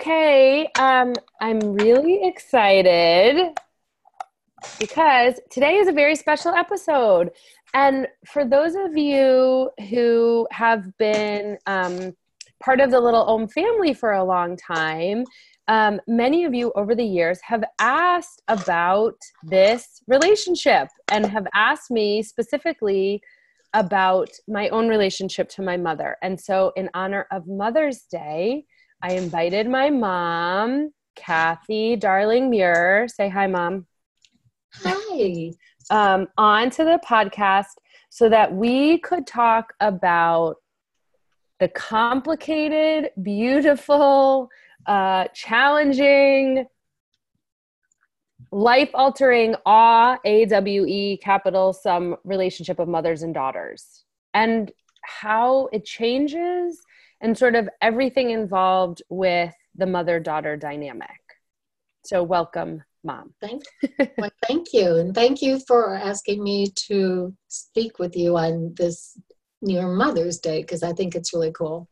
Okay, um, I'm really excited because today is a very special episode. And for those of you who have been um, part of the Little Om family for a long time, um, many of you over the years have asked about this relationship and have asked me specifically about my own relationship to my mother. And so, in honor of Mother's Day, I invited my mom, Kathy Darling Muir. Say hi, mom. Hi. Um, on to the podcast so that we could talk about the complicated, beautiful, uh, challenging, life altering, awe, A W E capital some relationship of mothers and daughters and how it changes and sort of everything involved with the mother daughter dynamic. So, welcome, mom. Thank, well, thank you. And thank you for asking me to speak with you on this near Mother's Day because I think it's really cool.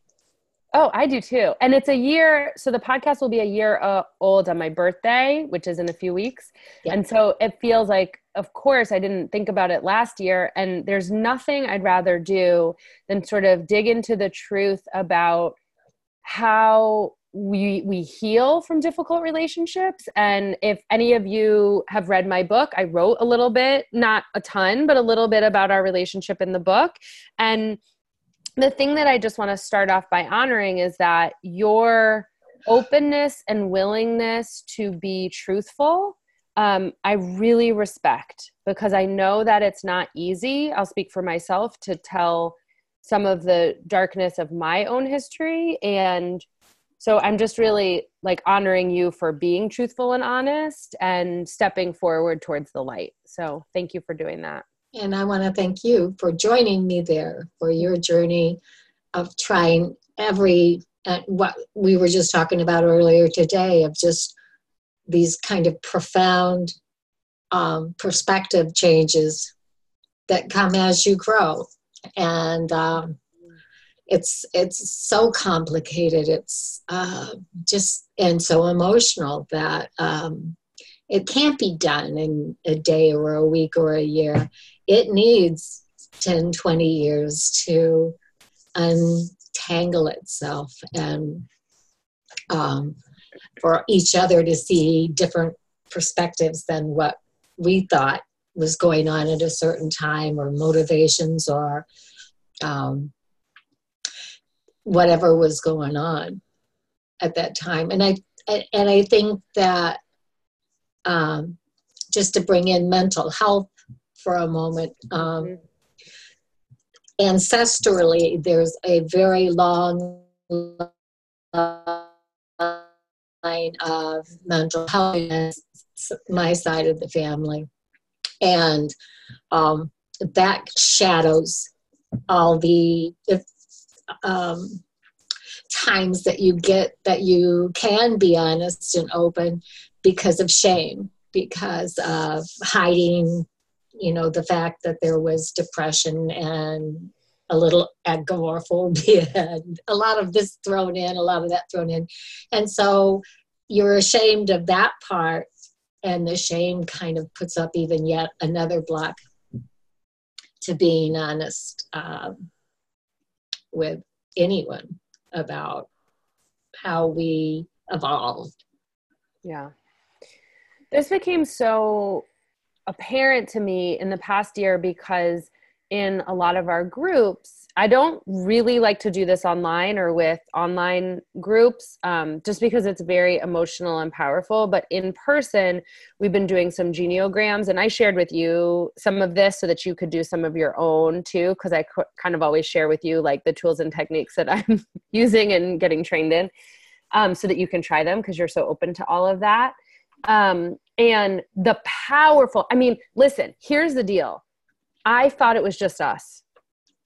Oh, I do too. And it's a year, so the podcast will be a year uh, old on my birthday, which is in a few weeks. And so it feels like, of course, I didn't think about it last year. And there's nothing I'd rather do than sort of dig into the truth about how we we heal from difficult relationships and if any of you have read my book i wrote a little bit not a ton but a little bit about our relationship in the book and the thing that I just want to start off by honoring is that your openness and willingness to be truthful, um, I really respect because I know that it's not easy. I'll speak for myself to tell some of the darkness of my own history. And so I'm just really like honoring you for being truthful and honest and stepping forward towards the light. So thank you for doing that. And I want to thank you for joining me there for your journey of trying every, uh, what we were just talking about earlier today, of just these kind of profound um, perspective changes that come as you grow. And um, it's it's so complicated. It's uh, just and so emotional that um, it can't be done in a day or a week or a year it needs 10, 20 years to untangle itself and um, for each other to see different perspectives than what we thought was going on at a certain time or motivations or um, whatever was going on at that time and i and i think that um, just to bring in mental health for a moment. Um, ancestrally, there's a very long of mental health my side of the family. And um, that shadows all the um, times that you get that you can be honest and open because of shame, because of hiding you know the fact that there was depression and a little agoraphobia and a lot of this thrown in a lot of that thrown in. And so you're ashamed of that part and the shame kind of puts up even yet another block to being honest um, with anyone about how we evolved. Yeah. This became so apparent to me in the past year because in a lot of our groups i don't really like to do this online or with online groups um, just because it's very emotional and powerful but in person we've been doing some genograms and i shared with you some of this so that you could do some of your own too because i kind of always share with you like the tools and techniques that i'm using and getting trained in um, so that you can try them because you're so open to all of that um, and the powerful, I mean, listen, here's the deal. I thought it was just us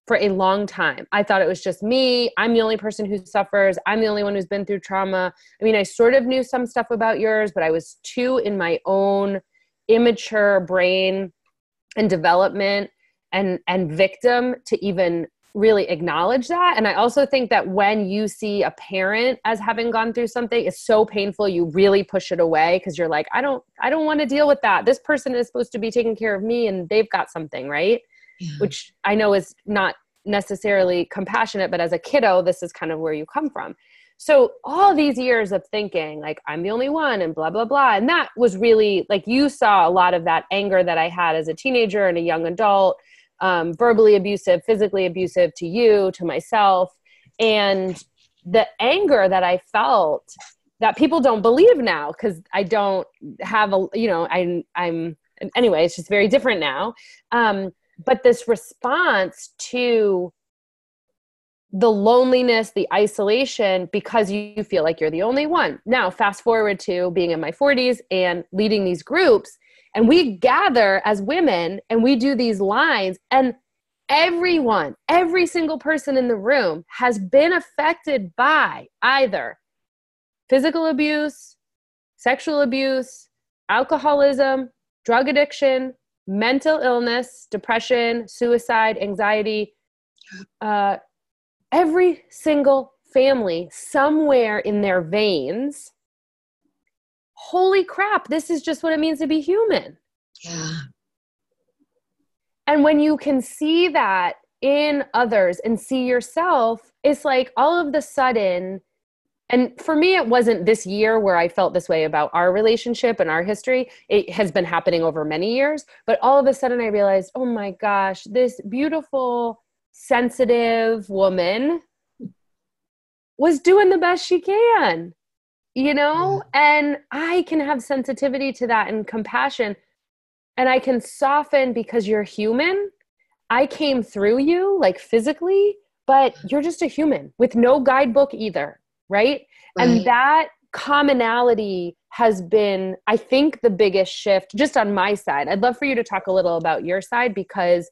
for a long time. I thought it was just me. I'm the only person who suffers. I'm the only one who's been through trauma. I mean, I sort of knew some stuff about yours, but I was too in my own immature brain and development and and victim to even really acknowledge that. And I also think that when you see a parent as having gone through something, it's so painful you really push it away because you're like, I don't I don't want to deal with that. This person is supposed to be taking care of me and they've got something, right? Yeah. Which I know is not necessarily compassionate, but as a kiddo, this is kind of where you come from. So all these years of thinking like I'm the only one and blah blah blah and that was really like you saw a lot of that anger that I had as a teenager and a young adult um, verbally abusive, physically abusive to you, to myself. And the anger that I felt that people don't believe now because I don't have a, you know, I'm, I'm, anyway, it's just very different now. Um, but this response to the loneliness, the isolation, because you feel like you're the only one. Now, fast forward to being in my 40s and leading these groups and we gather as women and we do these lines and everyone every single person in the room has been affected by either physical abuse sexual abuse alcoholism drug addiction mental illness depression suicide anxiety. Uh, every single family somewhere in their veins holy crap, this is just what it means to be human. Yeah. And when you can see that in others and see yourself, it's like all of the sudden, and for me, it wasn't this year where I felt this way about our relationship and our history. It has been happening over many years. But all of a sudden, I realized, oh my gosh, this beautiful, sensitive woman was doing the best she can you know? And i can have sensitivity to that and compassion and i can soften because you're human. I came through you like physically but you're just a human with no guidebook either right, right. and that commonality has been i think the biggest shift just on my side. I'd love for you to talk a little about your side because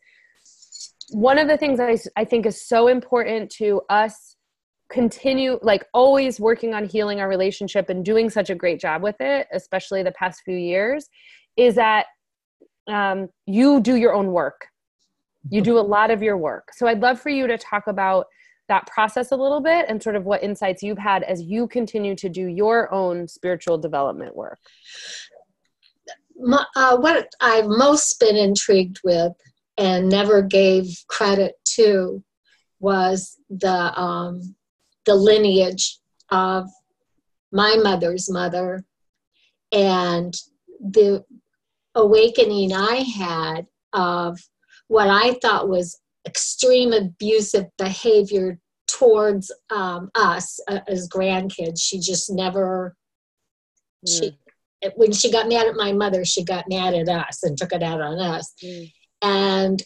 one of the things I, I think is so important to us continue like always working on healing our relationship and doing such a great job with it especially the past few years is that um, you do your own work. You do a lot of your work. So i'd love for you to talk about that process a little bit and sort of what insights you've had as you continue to do your own spiritual development work. Uh, what i've most been intrigued with and never gave credit to was the um, the lineage of my mother's mother and the awakening I had of what I thought was extreme abusive behavior towards um, us uh, as grandkids. She just never, mm. she, when she got mad at my mother, she got mad at us and took it out on us. Mm. And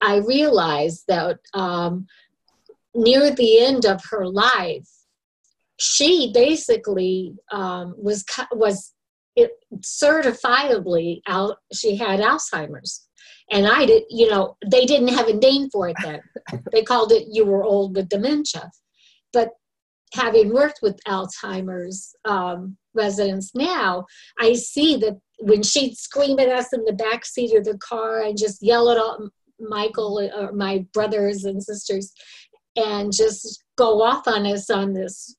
I realized that um, near the end of her life, she basically um, was was it certifiably out. She had Alzheimer's, and I did. You know, they didn't have a name for it then. they called it "you were old with dementia," but having worked with Alzheimer's um, residents now, I see that when she'd scream at us in the back seat of the car and just yell at all Michael or my brothers and sisters, and just go off on us on this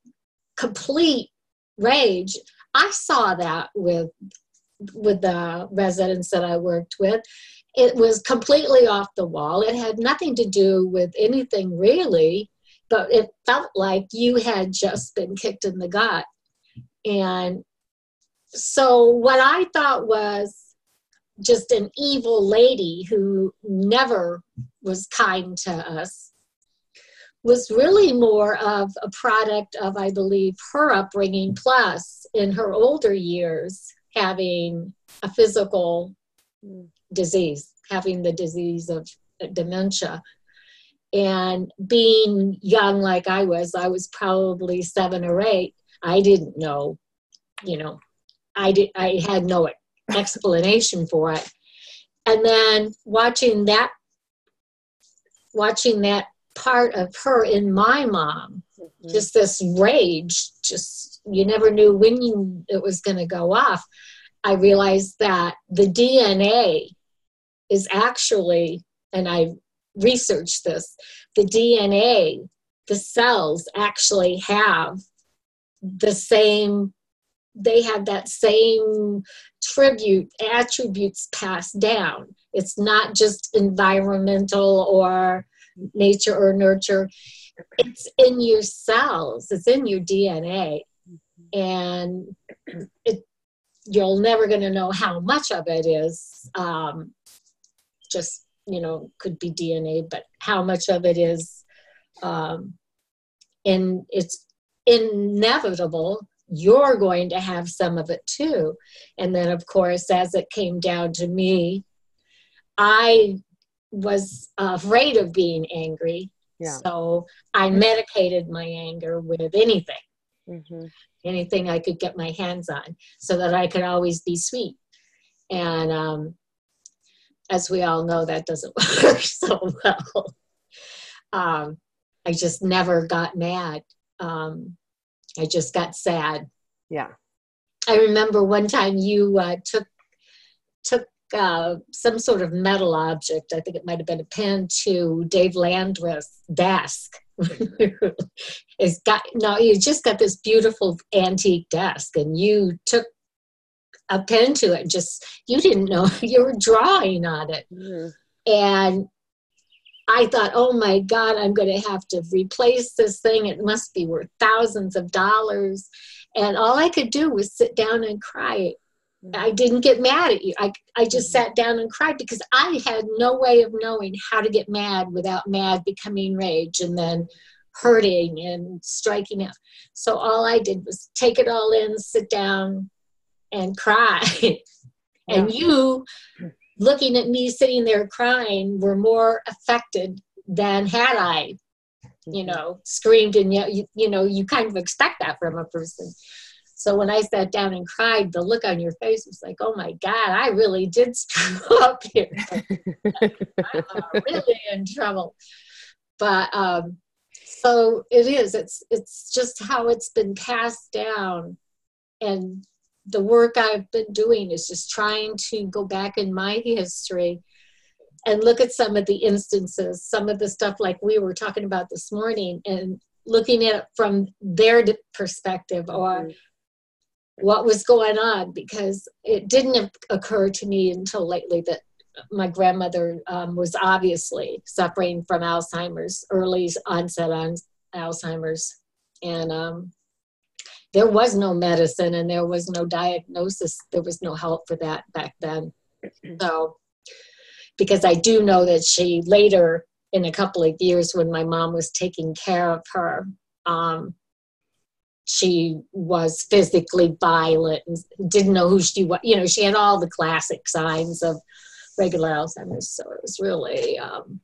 complete rage. I saw that with with the residents that I worked with. It was completely off the wall. It had nothing to do with anything really, but it felt like you had just been kicked in the gut. And so what I thought was just an evil lady who never was kind to us was really more of a product of, I believe, her upbringing, plus in her older years, having a physical disease, having the disease of dementia. And being young like I was, I was probably seven or eight, I didn't know, you know, I, did, I had no explanation for it. And then watching that watching that part of her in my mom mm-hmm. just this rage just you never knew when you, it was going to go off i realized that the dna is actually and i researched this. The DNA, the cells actually have the same they have that same tribute attributes passed down it's not just environmental or nature or nurture it's in your cells it's in your dna and it you're never going to know how much of it is um, just you know could be dna but how much of it is um, and it's inevitable you're going to have some of it too. And then of course as it came down to me i was afraid of being angry yeah. so i medicated my anger with anything mm-hmm. anything i could get my hands on so that i could always be sweet and um, as we all know that doesn't work so well um, i just never got mad um, I just got sad. Yeah. I remember one time you uh, took took uh, some sort of metal object. I think it might have been a pen to Dave Landreth's desk. it's got no. You just got this beautiful antique desk, and you took a pen to it. Just you didn't know you were drawing on it, mm. and I thought, oh my God, I'm going to have to replace this thing. It must be worth thousands of dollars. And all I could do was sit down and cry. I didn't get mad at you. I, I just sat down and cried because I had no way of knowing how to get mad without mad becoming rage and then hurting and striking out. So all I did was take it all in, sit down, and cry. and you looking at me sitting there crying were more affected than had I, you mm-hmm. know, screamed and you, you know, you kind of expect that from a person. So when I sat down and cried, the look on your face was like, "Oh my God, I really did screw up here. I'm really in trouble." But um, so it is. It's it's just how it's been passed down, and the work I've been doing is just trying to go back in my history and look at some of the instances, some of the stuff like we were talking about this morning, and looking at it from their perspective or mm-hmm. What was going on because it didn't occur to me until lately that my grandmother um, was obviously suffering from Alzheimer's, early onset on Alzheimer's. And um, there was no medicine and there was no diagnosis. There was no help for that back then. So, because I do know that she later, in a couple of years, when my mom was taking care of her, um, she was physically violent and didn't know who she was. You know, she had all the classic signs of regular Alzheimer's. So it was really um,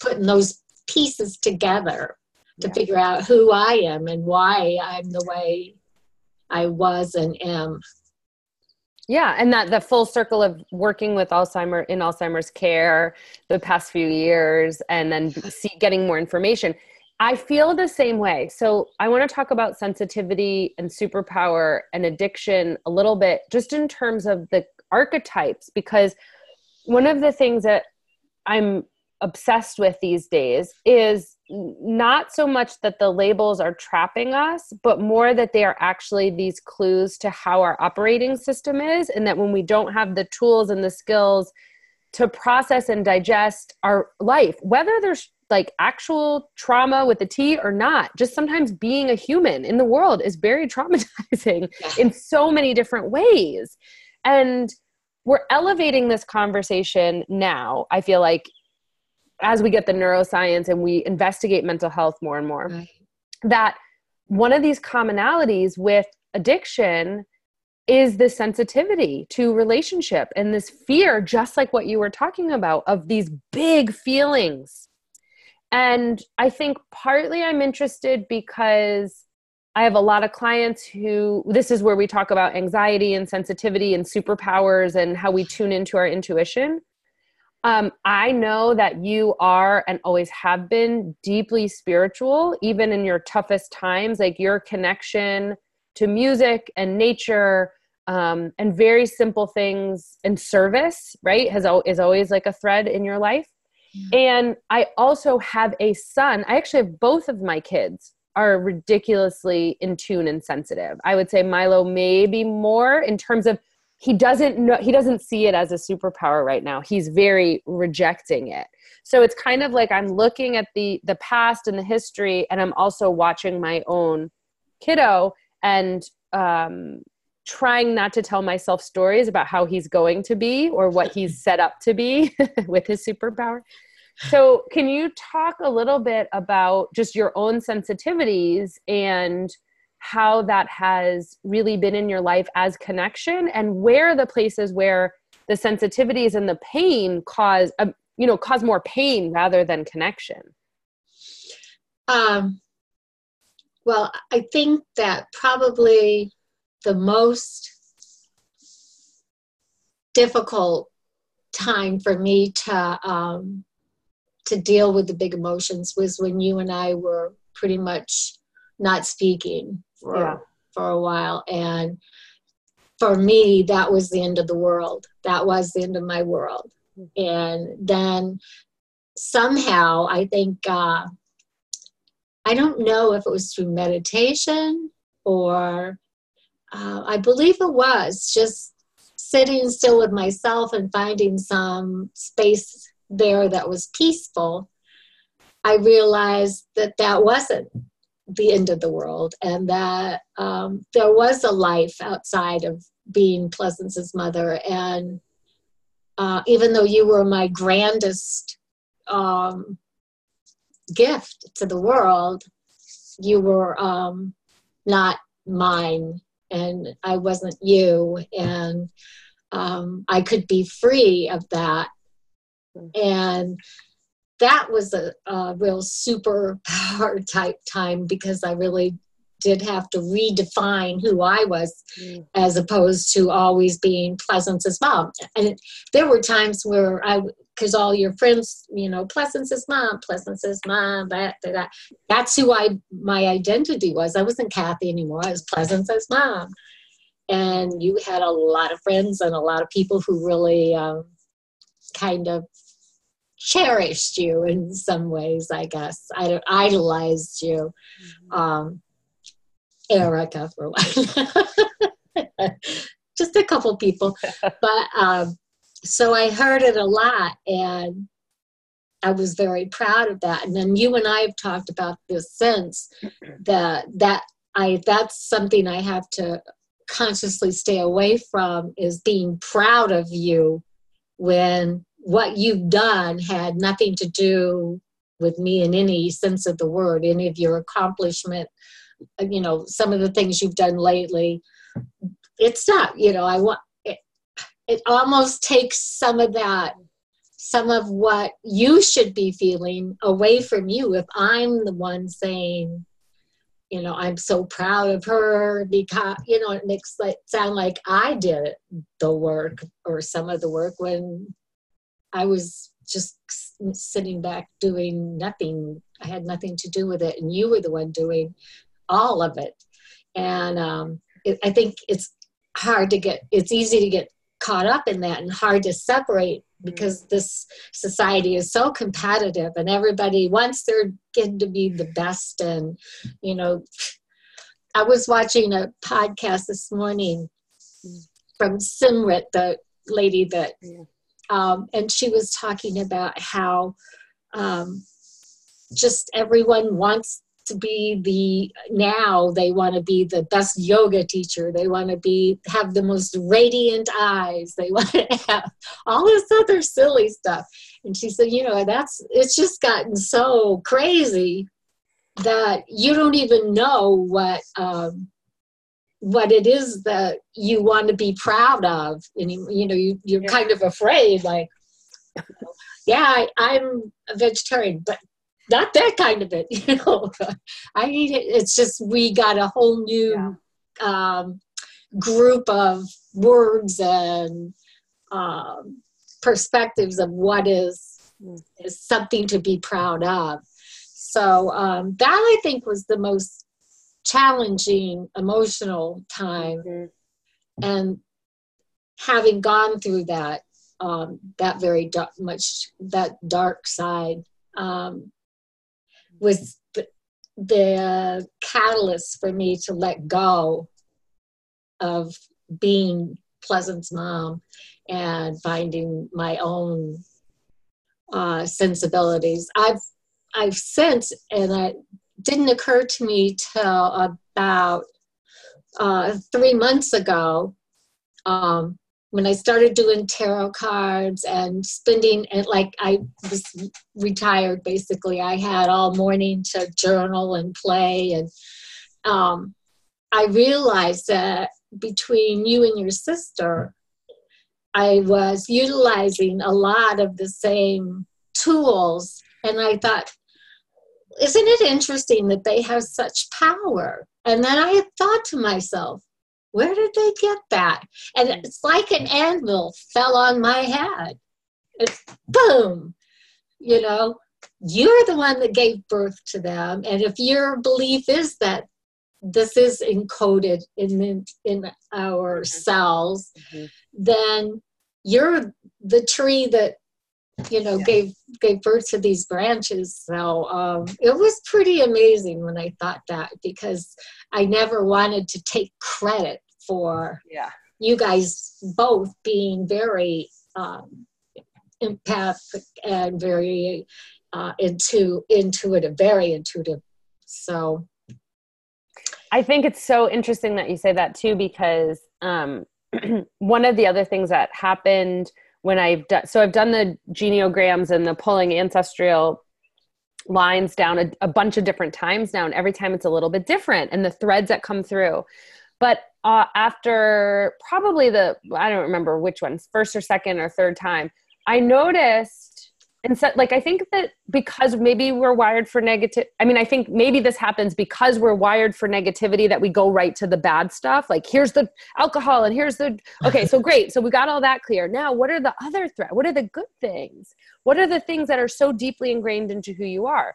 putting those pieces together to yeah. figure out who I am and why I'm the way I was and am. Yeah, and that the full circle of working with Alzheimer in Alzheimer's care the past few years, and then see, getting more information. I feel the same way. So I want to talk about sensitivity and superpower and addiction a little bit, just in terms of the archetypes, because one of the things that I'm obsessed with these days is not so much that the labels are trapping us, but more that they are actually these clues to how our operating system is, and that when we don't have the tools and the skills to process and digest our life, whether there's like actual trauma with a T or not, just sometimes being a human in the world is very traumatizing in so many different ways. And we're elevating this conversation now, I feel like, as we get the neuroscience and we investigate mental health more and more right. that one of these commonalities with addiction is the sensitivity to relationship and this fear just like what you were talking about of these big feelings and i think partly i'm interested because i have a lot of clients who this is where we talk about anxiety and sensitivity and superpowers and how we tune into our intuition um, I know that you are and always have been deeply spiritual, even in your toughest times. Like your connection to music and nature um, and very simple things and service, right, has is always like a thread in your life. And I also have a son. I actually have both of my kids are ridiculously in tune and sensitive. I would say Milo maybe more in terms of he doesn't know he doesn't see it as a superpower right now. He's very rejecting it. So it's kind of like I'm looking at the the past and the history and I'm also watching my own kiddo and um trying not to tell myself stories about how he's going to be or what he's set up to be with his superpower. So, can you talk a little bit about just your own sensitivities and how that has really been in your life as connection and where the places where the sensitivities and the pain cause um, you know cause more pain rather than connection um well i think that probably the most difficult time for me to um, to deal with the big emotions was when you and I were pretty much not speaking for yeah. for a while. And for me that was the end of the world. That was the end of my world. And then somehow i think uh, i don't know if it was through meditation or uh, I believe it was just sitting still with myself and finding some space there that was peaceful. I realized that that wasn't the end of the world and that um, there was a life outside of being Pleasance's mother. And uh, even though you were my grandest um, gift to the world, you were um, not mine and I wasn't you, and um, I could be free of that. And that was a, a real superpower type time because I really did have to redefine who I was mm. as opposed to always being Pleasance's mom. And there were times where I, because all your friends, you know, Pleasance's mom, Pleasance's mom, that, that, that. That's who I, my identity was. I wasn't Kathy anymore. I was Pleasance's mom. And you had a lot of friends and a lot of people who really um, kind of cherished you in some ways, I guess. I idolized you. Mm-hmm. Um, Erica for a while. Just a couple people. But um, so I heard it a lot and I was very proud of that. And then you and I have talked about this since that that I that's something I have to consciously stay away from is being proud of you when what you've done had nothing to do with me in any sense of the word, any of your accomplishment you know some of the things you've done lately it's not you know i want it, almost takes some of that some of what you should be feeling away from you if i'm the one saying you know i'm so proud of her because you know it makes it sound like i did the work or some of the work when i was just sitting back doing nothing i had nothing to do with it and you were the one doing all of it. And um, it, I think it's hard to get, it's easy to get caught up in that and hard to separate because this society is so competitive and everybody wants their kid to be the best. And, you know, I was watching a podcast this morning from Simrit, the lady that, um, and she was talking about how um, just everyone wants to be the now they want to be the best yoga teacher. They want to be have the most radiant eyes. They want to have all this other silly stuff. And she said you know that's it's just gotten so crazy that you don't even know what um, what it is that you want to be proud of and you, you know you, you're yeah. kind of afraid like yeah I, i'm a vegetarian but not that kind of it you know i need it it's just we got a whole new yeah. um, group of words and um, perspectives of what is, is something to be proud of so um, that i think was the most challenging emotional time mm-hmm. and having gone through that um, that very dark, much that dark side um, was the, the catalyst for me to let go of being Pleasance's mom and finding my own uh, sensibilities. I've I've since, and it didn't occur to me till about uh, three months ago um, when I started doing tarot cards and spending and like I was retired basically. I had all morning to journal and play and um, I realized that between you and your sister, I was utilizing a lot of the same tools. And I thought, isn't it interesting that they have such power? And then I thought to myself, where did they get that? And it's like an anvil fell on my head. It's boom, you know, you're the one that gave birth to them. And if your belief is that this is encoded in in our cells, mm-hmm. then you're the tree that you know yeah. gave gave birth to these branches so um, it was pretty amazing when i thought that because i never wanted to take credit for yeah you guys both being very um, empathic and very uh, into intuitive very intuitive so I think it's so interesting that you say that too, because um, one of the other things that happened when I've done so I've done the genograms and the pulling ancestral lines down a, a, bunch of different times now, and every time it's a little bit different, and the threads that come through. But uh, after probably the I don't remember which ones, first or second or third time, I noticed and so like i think that because maybe we're wired for negative i mean i think maybe this happens because we're wired for negativity that we go right to the bad stuff. Like here's the alcohol and here's the okay so great. So we got all that clear. Now what are the other threat? What are the good things? What are the things that are so deeply ingrained into who you are?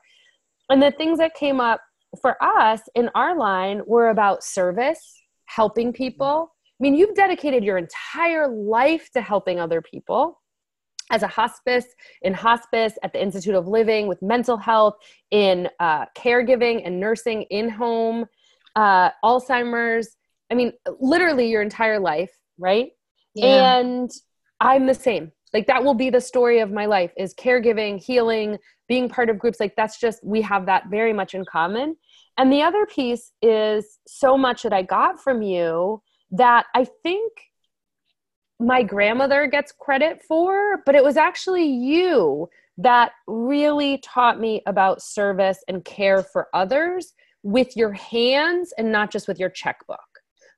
And the things that came up for us in our line were about service helping people i mean you've dedicated your entire life to helping other people as a hospice, in hospice, at the Institute of Living, with mental health, in uh, caregiving and nursing, in home, uh, Alzheimer's. I mean, literally your entire life, right? Yeah. And I'm the same. Like that will be the story of my life is caregiving, healing, being part of groups. Like that's just, we have that very much in common. And the other piece is so much that I got from you that I think – my grandmother gets credit for, but it was actually you that really taught me about service and care for others with your hands and not just with your checkbook.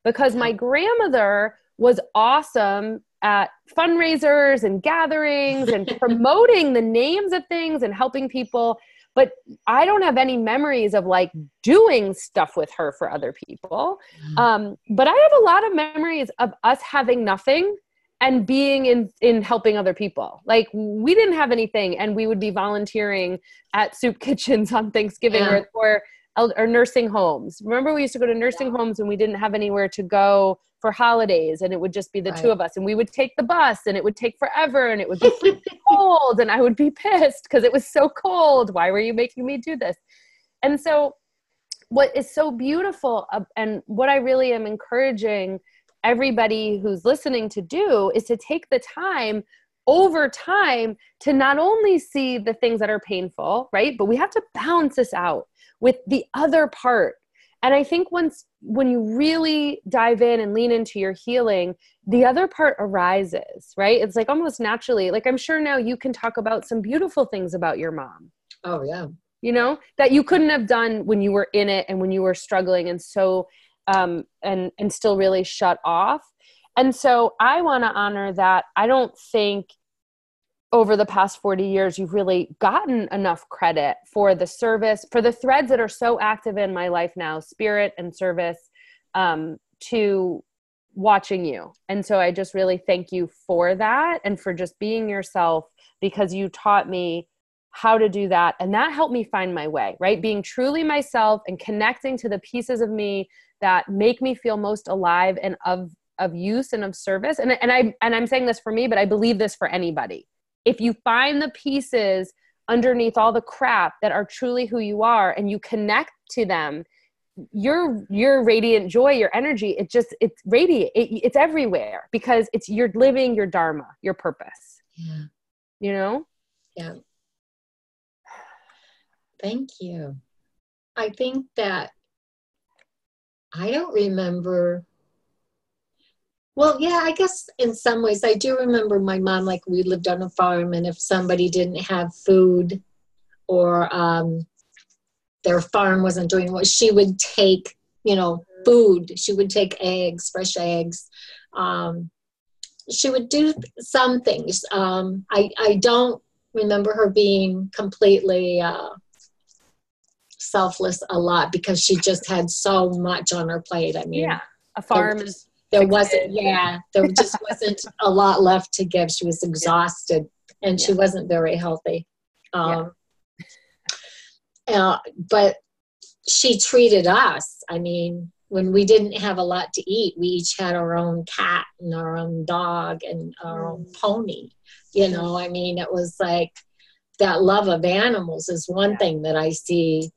Because my grandmother was awesome at fundraisers and gatherings and promoting the names of things and helping people. But I don't have any memories of like doing stuff with her for other people. Mm. Um, but I have a lot of memories of us having nothing and being in in helping other people like we didn't have anything and we would be volunteering at soup kitchens on thanksgiving yeah. or, or, or nursing homes remember we used to go to nursing yeah. homes and we didn't have anywhere to go for holidays and it would just be the right. two of us and we would take the bus and it would take forever and it would be cold and i would be pissed because it was so cold why were you making me do this and so what is so beautiful uh, and what i really am encouraging everybody who's listening to do is to take the time over time to not only see the things that are painful, right? But we have to balance this out with the other part. And I think once when you really dive in and lean into your healing, the other part arises, right? It's like almost naturally. Like I'm sure now you can talk about some beautiful things about your mom. Oh yeah. You know, that you couldn't have done when you were in it and when you were struggling and so um, and and still really shut off. And so I want to honor that. I don't think over the past 40 years you've really gotten enough credit for the service for the threads that are so active in my life now spirit and service um, to watching you. And so i just really thank you for that and for just being yourself because you taught me how to do that. And that helped me find my way right? Being truly myself and connecting to the pieces of me that make me feel most alive and of of use and of service. And, and i and i'm saying this for me but i believe this for anybody if you find the pieces underneath all the crap that are truly who you are and you connect to them your your radiant joy your energy it just it's radiant it, it's everywhere because it's you're living your dharma your purpose. Yeah. You know? Yeah. Thank you. I think that i don't remember well yeah i guess in some ways i do remember my mom like we lived on a farm and if somebody didn't have food or um their farm wasn't doing what she would take you know food. She would take eggs fresh eggs. Um, she would do some things. Um, I, I don't remember her being completely uh, selfless a lot because she just had so much on her plate. I mean yeah a farm is there wasn't yeah there just wasn't a lot left to give she was exhausted yeah. and yeah. she wasn't very healthy um, uh, but she treated us. I mean, when we didn't have a lot to eat, we each had our own cat and our own dog and our own mm. pony. You know, I mean, it was like that love of animals is one yeah. thing that I see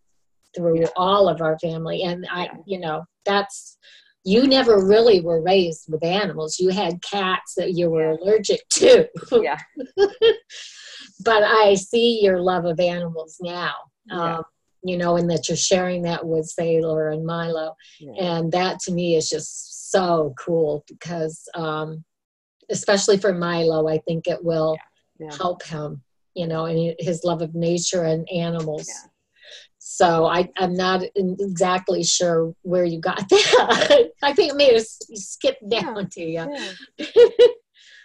through yeah. all of our family. And I, you know, that's, you never really were raised with animals. You had cats that you were allergic to. Yeah. but I see your love of animals now yeah. um, you know, and that you're sharing that with Sailor and Milo. Yeah. And that to me is just so cool because, um, especially for Milo, I think it will yeah. help him, you know, and his love of nature and animals. So I, I'm not exactly sure where you got that. I think it may have skipped down to you.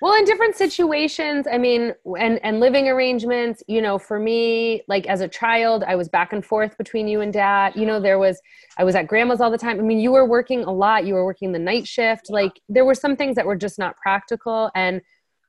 well in different situations i mean and and living arrangements you know for me like as a child i was back and forth between you and dad. You know there was i was at grandma's all the time. I mean you were working a lot. You were working the night shift. Like there were some things that were just not practical. And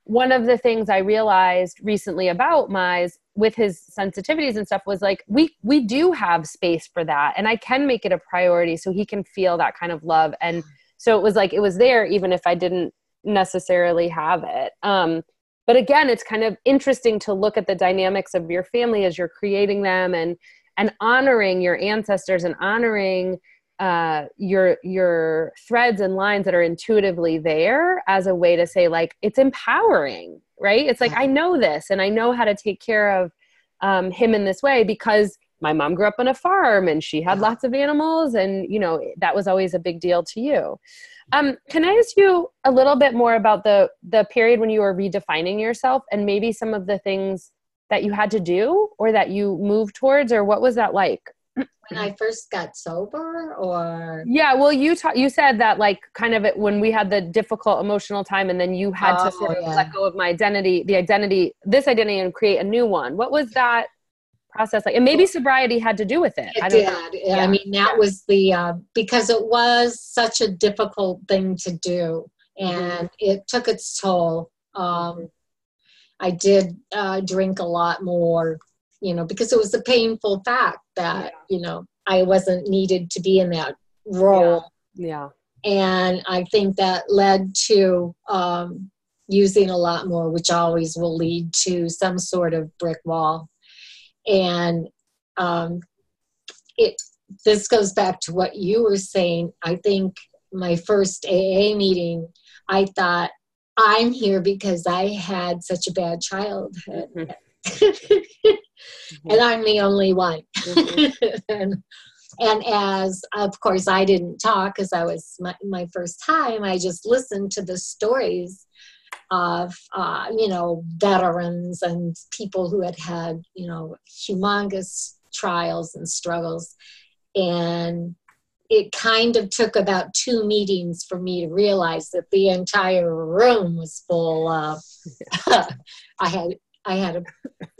one of the things i realized recently about my with his sensitivities and stuff was like we we do have space for that and i can make it a priority so he can feel that kind of love and so it was like it was there even if i didn't necessarily have it. Um, but again, it's kind of interesting to look at the dynamics of your family as you're creating them and and honoring your ancestors and honoring uh, your your threads and lines that are intuitively there as a way to say like it's empowering, right? It's like I know this and I know how to take care of um, him in this way because my mom grew up on a farm and she had lots of animals and you know that was always a big deal to you um, can I ask you a little bit more about the the period when you were redefining yourself and maybe some of the things that you had to do or that you moved towards or what was that like? When I first got sober or Yeah, well you ta- you said that like kind of it when we had the difficult emotional time and then you had oh, to sort of yeah. let go of my identity, the identity, this identity and create a new one. What was that process like and maybe sobriety had to do with it, it did yeah. i mean that yeah. was the uh, because it was such a difficult thing to do and mm-hmm. it took its toll um, i did uh, drink a lot more you know because it was a painful fact that yeah. you know i wasn't needed to be in that role. Yeah, and i think that led to um, using a lot more which always will lead to some sort of brick wall. And um, it this goes back to what you were saying. I think my first aa meeting i thought i'm here because i had such a bad childhood. mm-hmm. and i'm the only one. Mm-hmm. and, and as of course i didn't talk because i was my, my first time i just listened to the stories of uh, you know veterans and people who had had you know humongous trials and struggles. And it kind of took about two meetings for me to realize that the entire room was full of i had i had a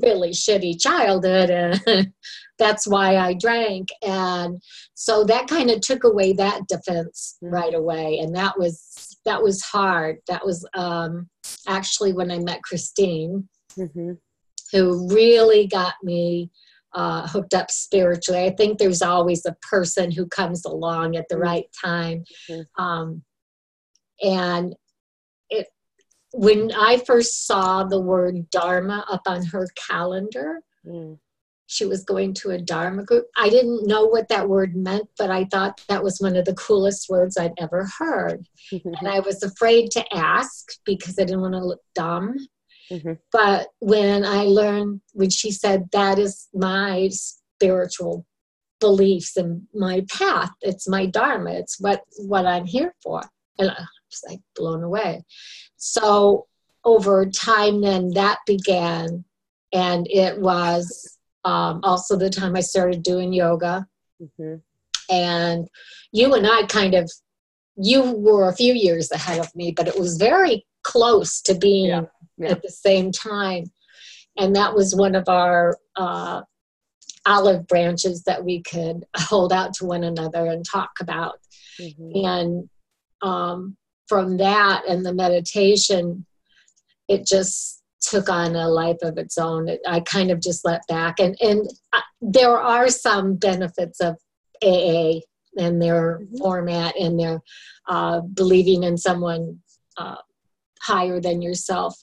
really shitty childhood and that's why i drank and so that kind of took away that defense mm-hmm. right away and that was that was hard that was um actually when I met Christine, mm-hmm. who really got me uh, hooked up spiritually. I think there's always a person who comes along at the mm-hmm. right time. Mm-hmm. Um, and when I first saw the word Dharma up on her calendar, mm. she was going to a Dharma group. I didn't know what that word meant, but I thought that was one of the coolest words I'd ever heard. and I was afraid to ask because I didn't want to look dumb. Mm-hmm. But when I learned, when she said, that is my spiritual beliefs and my path, it's my dharma, it's what, what I'm here for. And I was like blown away. So over time, then that began. And it was um, also the time I started doing yoga. Mm-hmm. And you and I kind of, you were a few years ahead of me, but it was very close to being yeah yeah. at the same time. And that was one of our uh, olive branches that we could hold out to one another and talk about. Mm-hmm. And um, from that and the meditation, it just took on a life of its own. I kind of just let back. And, and uh, there are some benefits of AA and their format and their uh, believing in someone uh, higher than yourself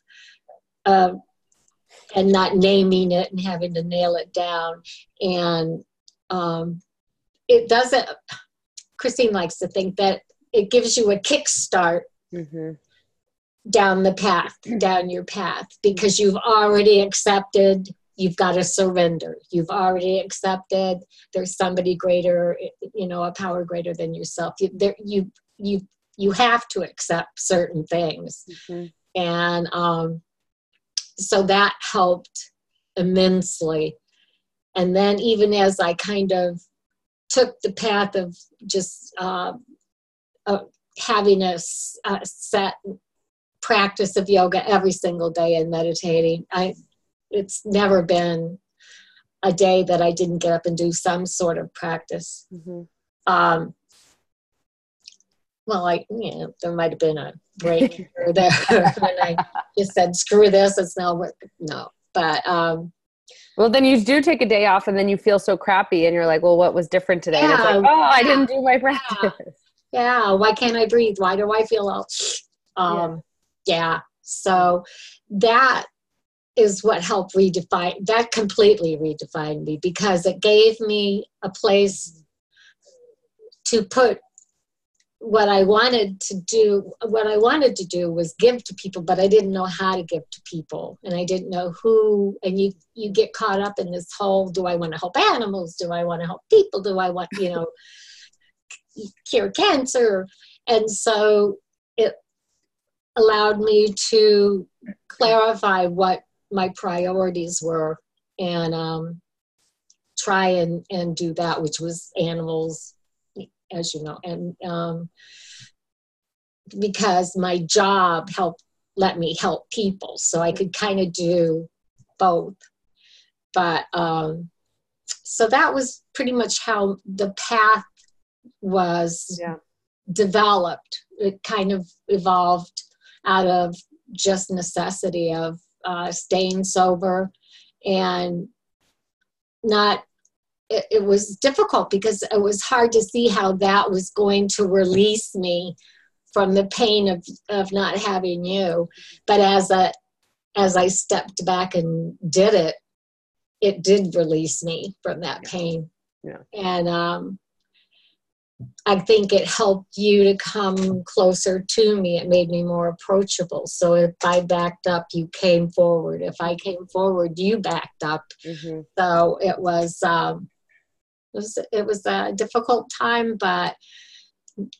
uh, and not naming it and having to nail it down. And um, it doesn't, Christine likes to think that it gives you a kickstart mm-hmm. down the path, down your path, because you've already accepted you've got to surrender you've already accepted there's somebody greater you know a power greater than yourself you there you you you have to accept certain things mm-hmm. and um so that helped immensely. And then, even as I kind of took the path of just uh, uh, having a, a, set practice of yoga every single day and meditating, I it's never been a day that I didn't get up and do some sort of practice. Mm-hmm. Um, well, I, you know, there might have been a break there when I just said, screw this, it's no, no. But, um, well, then you do take a day off and then you feel so crappy and you're like, well, what was different today? Yeah, like, oh, I didn't do my practice. Yeah. Why can't I breathe? Why do I feel all, um, yeah. yeah. So that is what helped redefine, that completely redefined me because it gave me a place to put what I wanted to do, what I wanted to do was give to people, but I didn't know how to give to people, and I didn't know who. And you you get caught up in this whole: Do I want to help animals? Do I want to help people? Do I want you know cure cancer? And so it allowed me to clarify what my priorities were and um, try and and do that, which was animals as you know, and um, because my job helped let me help people, so I could kind of do both. But um, so that was pretty much how the path was yeah. developed. It kind of evolved out of just necessity of uh, staying sober and not it, it was difficult because it was hard to see how that was going to release me from the pain of, of not having you. But as a as I stepped back and did it, it did release me from that pain. Yeah. And um, I think it helped you to come closer to me. It made me more approachable. So if I backed up, you came forward. If I came forward, you backed up. Mm-hmm. So it was um, it was, it was a difficult time, but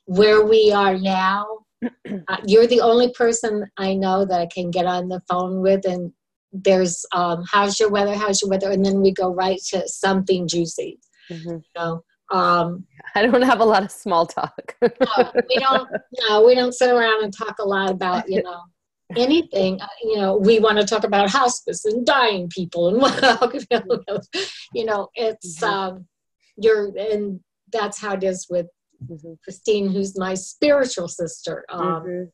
where we are now, uh, you're the only person I know that I can get on the phone with, and there's um, how's your weather, how's your weather, and then we go right to something juicy. Mm-hmm. Know, um, I don't have a lot of small talk. no, we don't. No, we don't sit around and talk a lot about you know anything. Uh, you know, we want to talk about hospice and dying people and what you know. It's mm-hmm. um, you're and that's how it is with mm-hmm. Christine, who's my spiritual sister. Um, mm-hmm.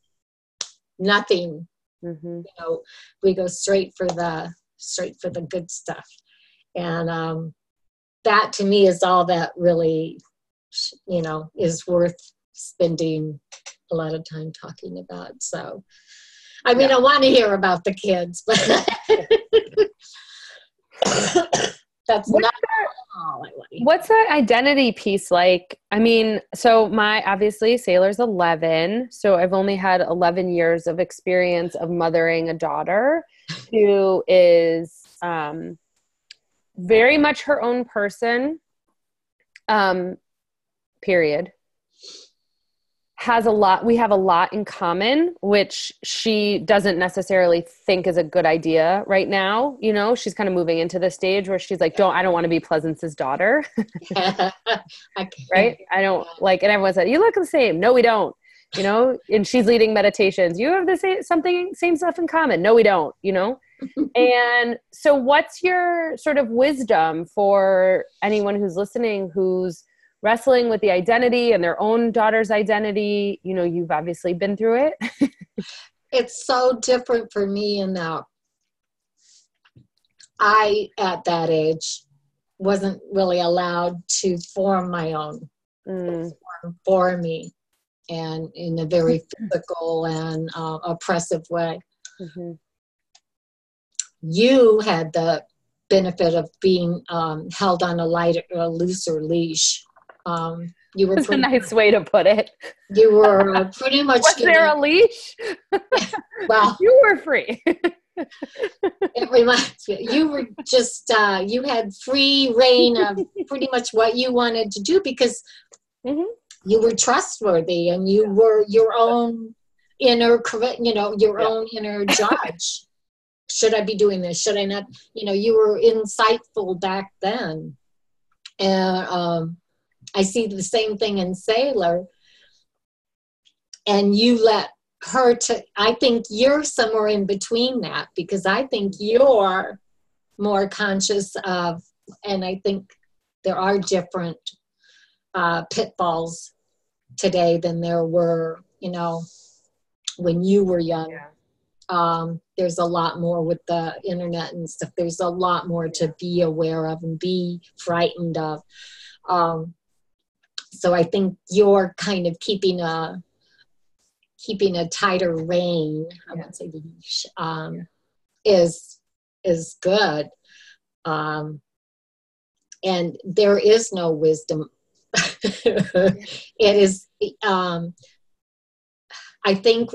Nothing, mm-hmm. you know, we go straight for the straight for the good stuff, and um, that to me is all that really, you know, is worth spending a lot of time talking about. So, I mean, yeah. I want to hear about the kids, but that's what's not that, all I want. What's that identity piece like? I mean, so my obviously Sailor's 11, so I've only had 11 years of experience of mothering a daughter who is um, very much her own person. Um, period has a lot we have a lot in common which she doesn't necessarily think is a good idea right now you know? She's kind of moving into the stage where she's like don't i don't want to be Pleasance's daughter. Right? I don't like and everyone said you look the same. No we don't. You know? And she's leading meditations. You have the same something same stuff in common. No we don't you know and so what's your sort of wisdom for anyone who's listening who's wrestling with the identity and their own daughter's identity you know you've obviously been through it it's so different for me in that i at that age wasn't really allowed to form my own mm. for me and in a very physical and uh, oppressive way mm-hmm. You had the benefit of being um, held on a lighter a looser leash um, you were That's a nice way to put it. You were uh, pretty much. Was getting, there a leash? well, you were free. it reminds me. You were just uh, you had free rein of pretty much what you wanted to do because mm-hmm. you were trustworthy and you were your own inner, you know, your yeah. own inner judge. Should I be doing this? Should I not? You know, you were insightful back then, and um, I see the same thing in Sailor. And you let her to, I think you're somewhere in between that because I think you're more conscious of, and I think there are different uh, pitfalls today than there were, you know, when you were young. Yeah. Um, there's a lot more with the internet and stuff. There's a lot more to be aware of and be frightened of. Um, so I think you're kind of keeping a keeping a tighter rein. I won't say leash. Um, is is good. Um, and there is no wisdom. it is. Um, I think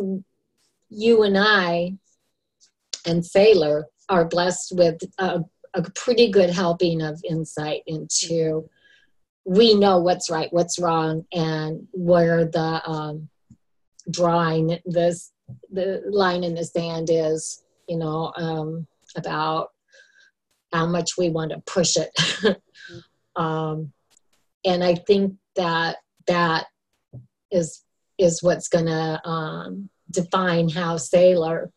you and I and Sailor are blessed with a, a pretty good helping of insight into we know what's right, what's wrong, and where the um, drawing this the line in the sand is. You know um, about how much we want to push it, um, and I think that that is is what's going to um, define how Sailor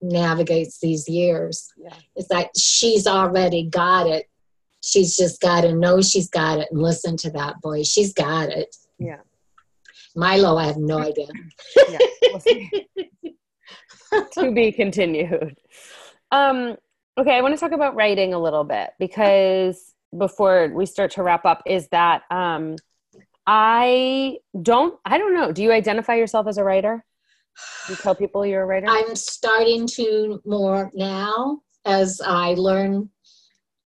navigates these years. Yeah. It's like she's already got it she's just got to know she's got it and listen to that voice. She's got it. Yeah. Milo, I have no idea. yeah, to be continued. Um, okay, I want to talk about writing a little bit because before we start to wrap up, is that um, I don't, I don't know. Do you identify yourself as a writer? You tell people you're a writer? I'm starting to more now as I learn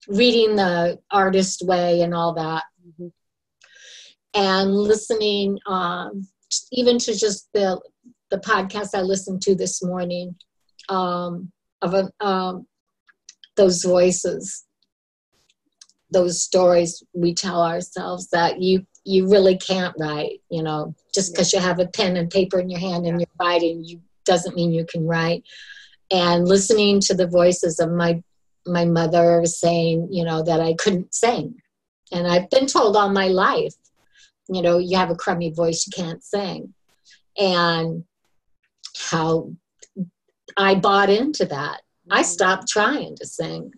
reading the artist way and all that mm-hmm. and listening um, even to just the the podcast i listened to this morning um, of a, um, those voices those stories we tell ourselves that you you really can't write you know just because you have a pen and paper in your hand and you're writing you doesn't mean you can write and listening to the voices of my my mother saying, you know, that I couldn't sing. And I've been told all my life, you know, you have a crummy voice, you can't sing. And how I bought into that. I mm-hmm. stopped trying to sing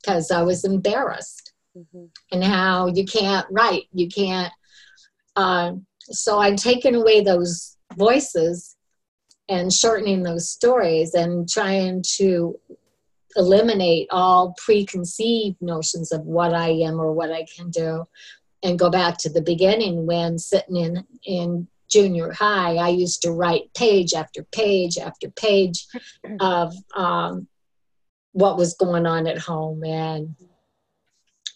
because I was embarrassed. Mm-hmm. And how you can't write, you can't. Uh, so I've taken away those voices and shortening those stories and trying to eliminate all preconceived notions of what I am or what I can do and go back to the beginning when sitting in in junior high, I used to write page after page after page of um, what was going on at home. And,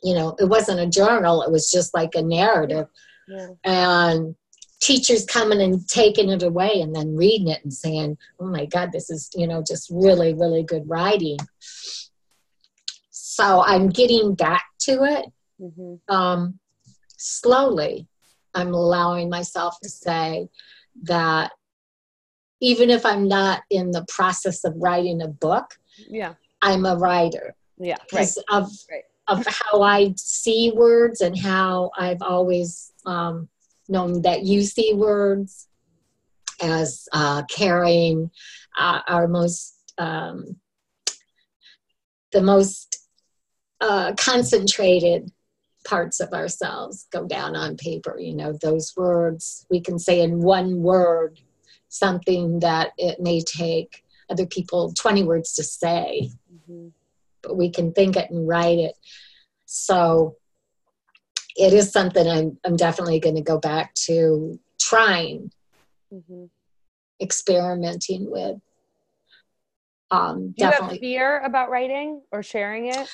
you know, it wasn't a journal, it was just like a narrative. Yeah. And teachers coming and taking it away and then reading it and saying, oh my God, this is, you know, just really, really good writing. So I'm getting back to it mm-hmm. um, slowly. I'm allowing myself to say that even if I'm not in the process of writing a book, yeah, I'm a writer. Yeah, because right. of right. Of how I see words and how I've always um, known that you see words as uh, carrying uh, our most um, the most uh, concentrated parts of ourselves go down on paper. You know, those words, we can say in one word something that it may take other people 20 words to say, mm-hmm. But we can think it and write it. So it is something I'm, I'm definitely going to go back to trying, mm-hmm. experimenting with. Um, Do you have fear about writing or sharing it?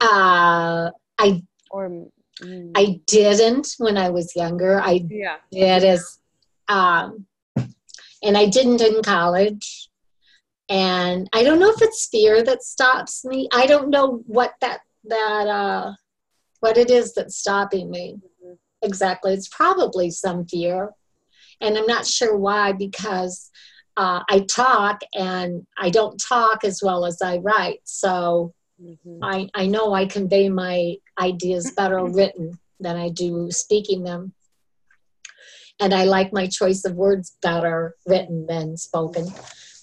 Uh, I or mm. I didn't when I was younger. I yeah. did as um, and I didn't in college. And I don't know if it's fear that stops me. I don't know what that that uh, what it is that's stopping me mm-hmm. exactly. It's probably some fear, and I'm not sure why because uh, I talk and I don't talk as well as I write. So Mm-hmm. I, I know I convey my ideas better written than I do speaking them. And I like my choice of words better written than spoken.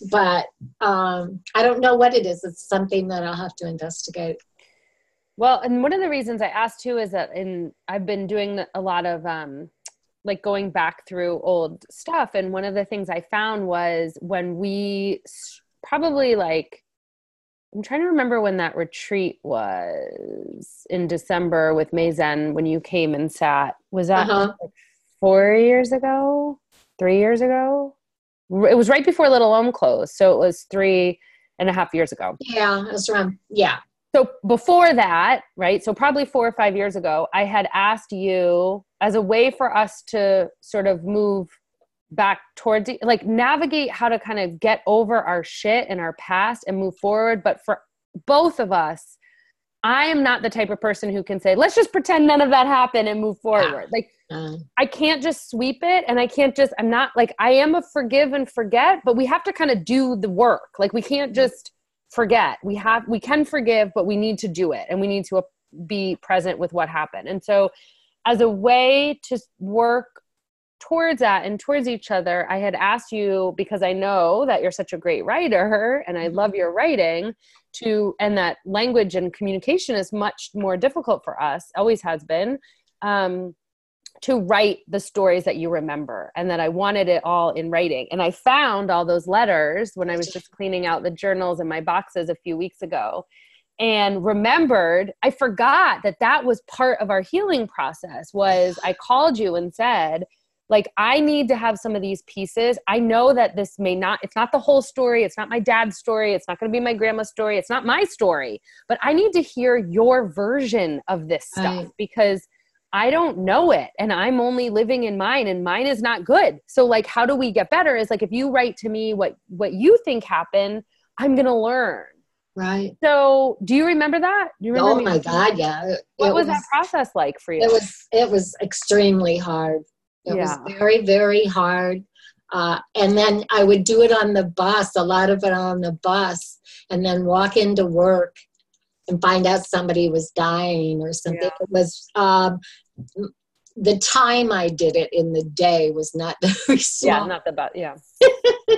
But um, I don't know what it is. It's something that I'll have to investigate. Well, and one of the reasons I asked too is that in I've been doing a lot of um, like going back through old stuff, and one of the things I found was when we probably like I'm trying to remember when that retreat was in December with Mazen when you came and sat. Was that uh-huh. like four years ago? Three years ago? It was right before Little Om closed. So it was three and a half years ago. Yeah, it was around, yeah. So before that, right? So probably four or five years ago, I had asked you as a way for us to sort of move back towards like navigate how to kind of get over our shit and our past and move forward but for both of us i am not the type of person who can say let's just pretend none of that happened and move forward. Like uh, i can't just sweep it and i can't just i'm not like i am a forgive and forget but we have to kind of do the work. Like we can't just forget. We have we can forgive but we need to do it and we need to be present with what happened. And so as a way to work towards that and towards each other, I had asked you because I know that you're such a great writer and I love your writing to and that language and communication is much more difficult for us, always has been. Um, to write the stories that you remember and that I wanted it all in writing. And I found all those letters when I was just cleaning out the journals and my boxes a few weeks ago and remembered I forgot that that was part of our healing process was I called you and said like i need to have some of these pieces i know that this may not it's not the whole story it's not my dad's story it's not going to be my grandma's story it's not my story but i need to hear your version of this stuff right. because i don't know it and i'm only living in mine and mine is not good so like how do we get better is like if you write to me what what you think happened i'm going to learn Right. So, do you remember that? Do you remember oh my God, yeah. It, what was, was, that process like for you? It was it was extremely hard. It yeah. was very, very hard. Uh, and then I would do it on the bus, a lot of it on the bus, and then walk into work and find out somebody was dying or something. Yeah. It was um, the time I did it in the day was not very small. Yeah, not the bus. Yeah.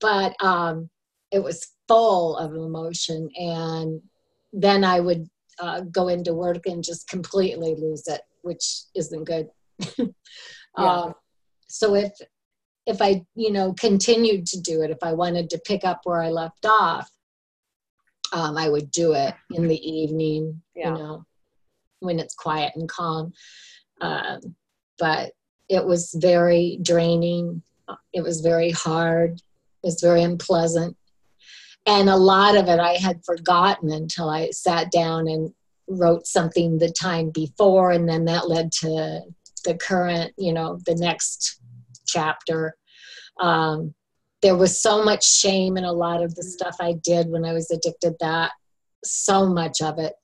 but um, it was full of emotion, and then I would uh, go into work and just completely lose it, which isn't good. Yeah. Um, so if if I you know continued to do it, if I wanted to pick up where I left off, um, I would do it in the evening. Yeah. You know, when it's quiet and calm. Um, but it was very draining. It was very hard. It was very unpleasant. And a lot of it I had forgotten until I sat down and wrote something the time before, and then that led to the current, you know, the next chapter. Um, there was so much shame in a lot of the stuff I did when I was addicted that so much of it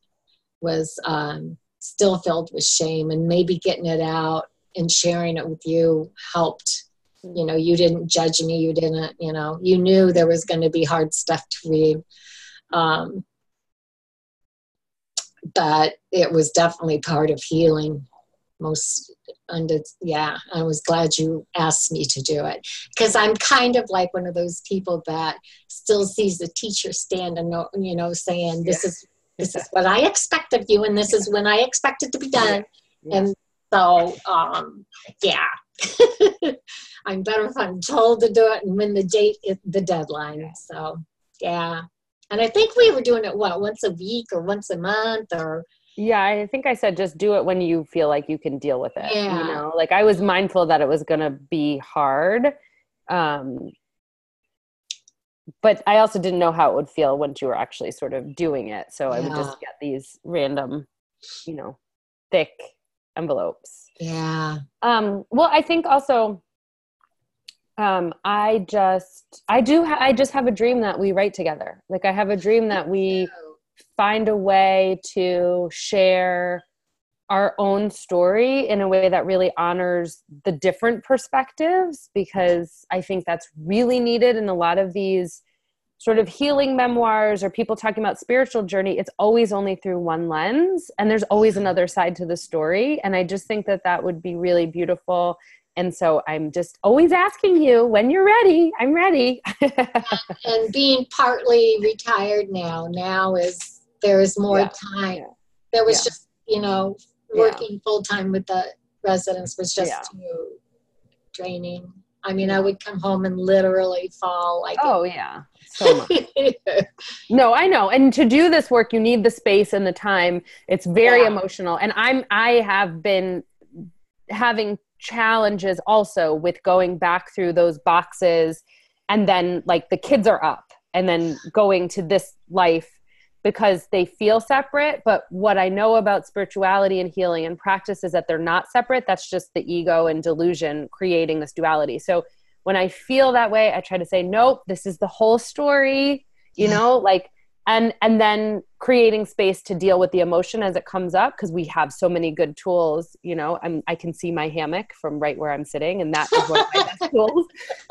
was um, still filled with shame. And maybe getting it out and sharing it with you helped. You know you didn't judge me you didn't you know you knew there was going to be hard stuff to read. Um, but it was definitely part of healing most under yeah i was glad you asked me to do it. Because i'm kind of like one of those people that still sees the teacher stand and you know saying this yeah. is this is what i expect of you and this is when i expect it to be done. Yeah. and so um yeah. I'm better if i'm told to do it and when the date is the deadline so yeah. And i think we were doing it what once a week or once a month or yeah, I think I said just do it when you feel like you can deal with it. Yeah. You know, like I was mindful that it was going to be hard. Um, but I also didn't know how it would feel once you were actually sort of doing it. So yeah. I would just get these random, you know, thick envelopes. Yeah. Um, well, I think also um i just i do ha- i just have a dream that we write together like i have a dream that we find a way to share our own story in a way that really honors the different perspectives because I think that's really needed in a lot of these sort of healing memoirs or people talking about spiritual journey it's always only through one lens and there's always another side to the story and I just think that that would be really beautiful and so I'm just always asking you when you're ready. I'm ready. and being partly retired now, now is there is more yeah. time. Yeah. There was yeah. just, you know, working full time with the residents was just too draining. I mean, I would come home and literally fall like Oh yeah. So much. no, I know. And to do this work you need the space and the time. It's very emotional. And I'm I have been having challenges also with going back through those boxes and then like the kids are up and then going to this life because they feel separate but what i know about spirituality and healing and practice is that they're not separate. That's just the ego and delusion creating this duality. So when i feel that way i try to say nope this is the whole story you know like and and then creating space to deal with the emotion as it comes up because we have so many good tools you know I'm, i can see my hammock from right where i'm sitting and that is one of my best tools.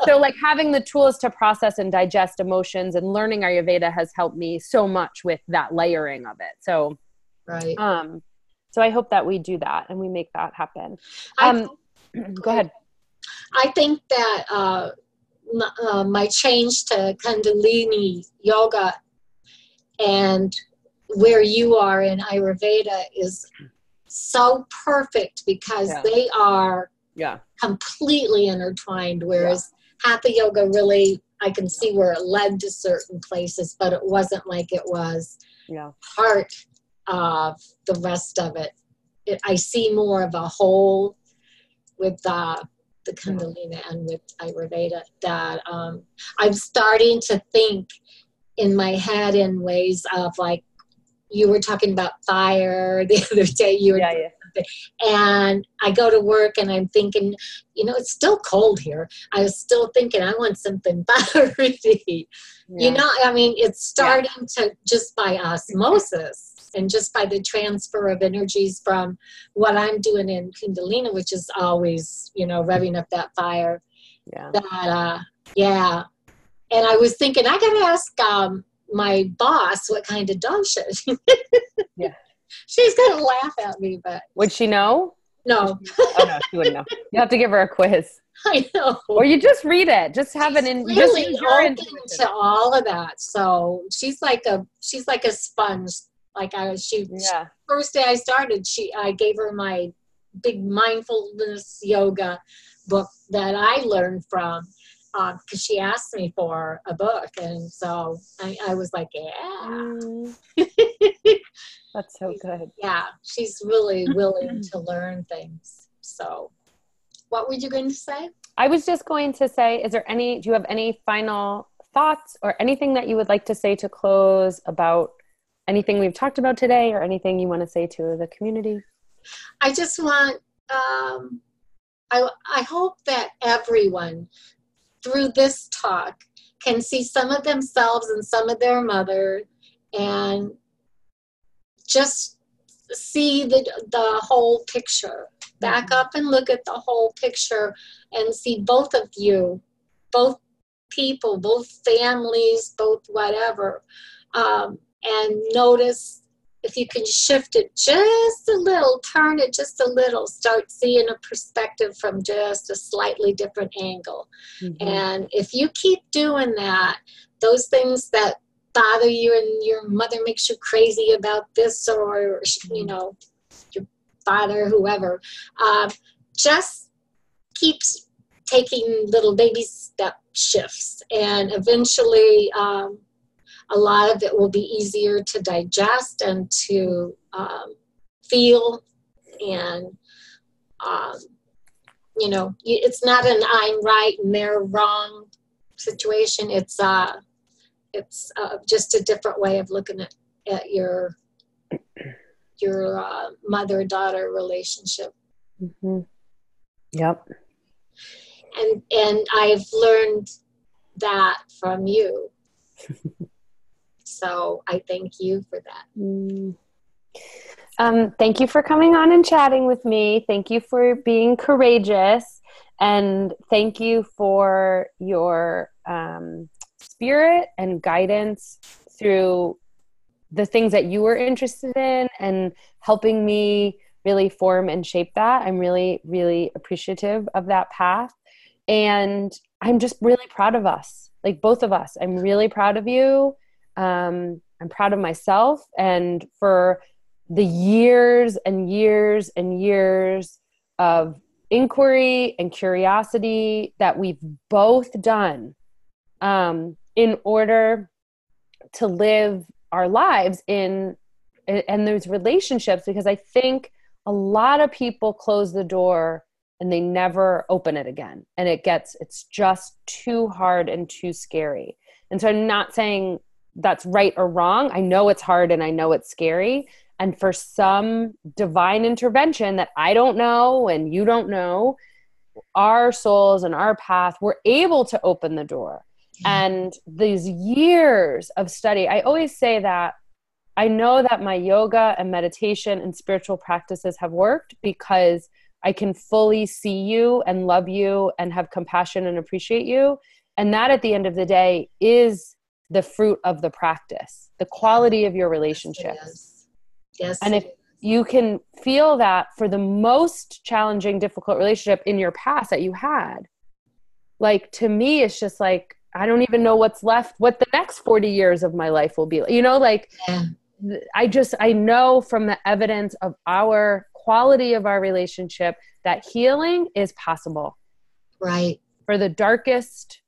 So like having the tools to process and digest emotions and learning ayurveda has helped me so much with that layering of it. So right. um so i hope that we do that and we make that happen. Um go ahead. I think that uh, uh my change to kundalini yoga and where you are in Ayurveda is so perfect because yeah. they are yeah. completely intertwined. Whereas yeah. Hatha Yoga really, I can see where it led to certain places, but it wasn't like it was yeah. part of the rest of it. it I see more of a whole with uh, the Kundalini and with Ayurveda that um, I'm starting to think in my head in ways of like you were talking about fire the other day you were yeah, yeah. and i go to work and i'm thinking you know it's still cold here. I was still thinking i want something fiery. Yeah. you know i mean it's starting to just by osmosis and just by the transfer of energies from what i'm doing in kundalini which is always you know revving up that fire yeah. that uh yeah. And I was thinking, I got to ask um, my boss what kind of dosha she is. yeah. She's going to laugh at me, but. Would she know? No. oh, no, she wouldn't know. You have to give her a quiz. I know. Or you just read it. Just have she's an in. Really just open to all of that. So she's like a she's like a sponge. Like I was she, yeah. she first day I started, she I gave her my big mindfulness yoga book that I learned from because uh, she asked me for a book, and so I, I was like, yeah. Mm. That's so good. Yeah, she's really willing to learn things. So, what were you going to say? I was just going to say, is there any, do you have any final thoughts or anything that you would like to say to close about anything we've talked about today or anything you want to say to the community? I just want, um, I, I hope that everyone through this talk can see some of themselves and some of their mother and just see the, the whole picture. Back up and look at the whole picture and see both of you, both people, both families, both whatever, um, and notice if you can shift it just a little, turn it just a little, start seeing a perspective from just a slightly different angle. Mm-hmm. And if you keep doing that, those things that bother you and your mother makes you crazy about this or, you know, your father, whoever, uh, just keeps taking little baby step shifts and eventually um, a lot of it will be easier to digest and to um, feel and um, you know it's not an i'm right and they're wrong situation. It's uh it's uh, just a different way of looking at, at your your uh, mother daughter relationship. Mm-hmm. yep. And and i've learned that from you So I thank you for that. Mm. Um, thank you for coming on and chatting with me. Thank you for being courageous. And thank you for your um, spirit and guidance through the things that you were interested in and helping me really form and shape that. I'm really, really appreciative of that path. And I'm just really proud of us, like both of us. I'm really proud of you um, I'm proud of myself. And for the years and years and years of inquiry and curiosity that we've both done um, in order to live our lives in and those relationships because I think a lot of people close the door and they never open it again. And it gets it's just too hard and too scary. And so i'm not saying that's right or wrong. I know it's hard and I know it's scary. And for some divine intervention that I don't know and you don't know, our souls and our path were able to open the door. Mm-hmm. And these years of study, I always say that I know that my yoga and meditation and spiritual practices have worked because I can fully see you and love you and have compassion and appreciate you. And that at the end of the day is the fruit of the practice, the quality of your relationships. Yes. yes. And if you can feel that for the most challenging, difficult relationship in your past that you had, like to me, it's just like, I don't even know what's left, what the next 40 years of my life will be. You know, like, yeah. I just, I know from the evidence of our quality of our relationship that healing is possible. Right. For the darkest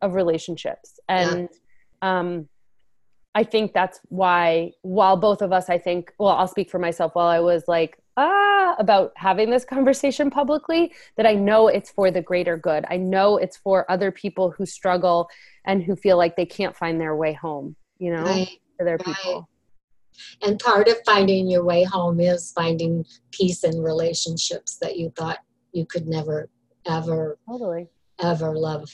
of relationships. And, yeah um, I think that's why, while both of us, I think, well, I'll speak for myself, while I was like, ah, about having this conversation publicly, that I know it's for the greater good. I know it's for other people who struggle and who feel like they can't find their way home, you know, right. for their right. people. And part of finding your way home is finding peace in relationships that you thought you could never, ever, totally. ever love.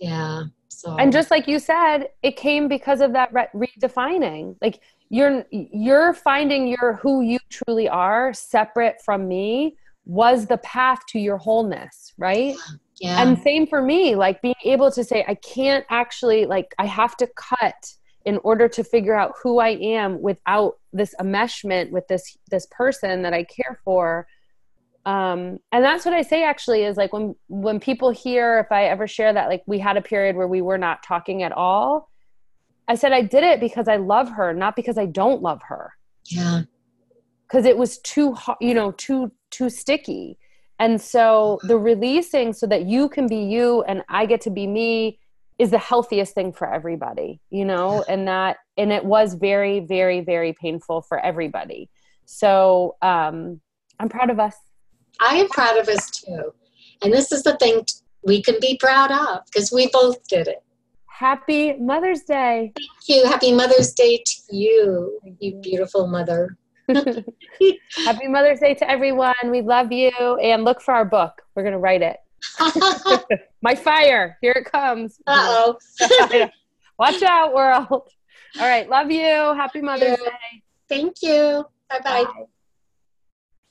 Yeah. So and just like you said, it came because of that re- redefining. Like you're you're finding your who you truly are separate from me was the path to your wholeness, right? Yeah. And same for me, like being able to say I can't actually like I have to cut in order to figure out who I am without this enmeshment with this this person that I care for um and that's what i say actually is like when when people hear if i ever share that like we had a period where we were not talking at all i said i did it because i love her not because i don't love her. Yeah. Because it was too you know too too sticky. And so the releasing so that you can be you and i get to be me is the healthiest thing for everybody, you know, and that, and it was very, very, very painful for everybody. So um, I'm proud of us. I am proud of us too. And this is the thing we can be proud of because we both did it. Happy Mother's Day. Thank you. Happy Mother's Day to you, you beautiful mother. Happy Mother's Day to everyone. We love you. And look for our book. We're going to write it. My fire. Here it comes. Uh oh. Watch out, world. All right. Love you. Happy Mother's Day. Thank you. Bye-bye. bye bye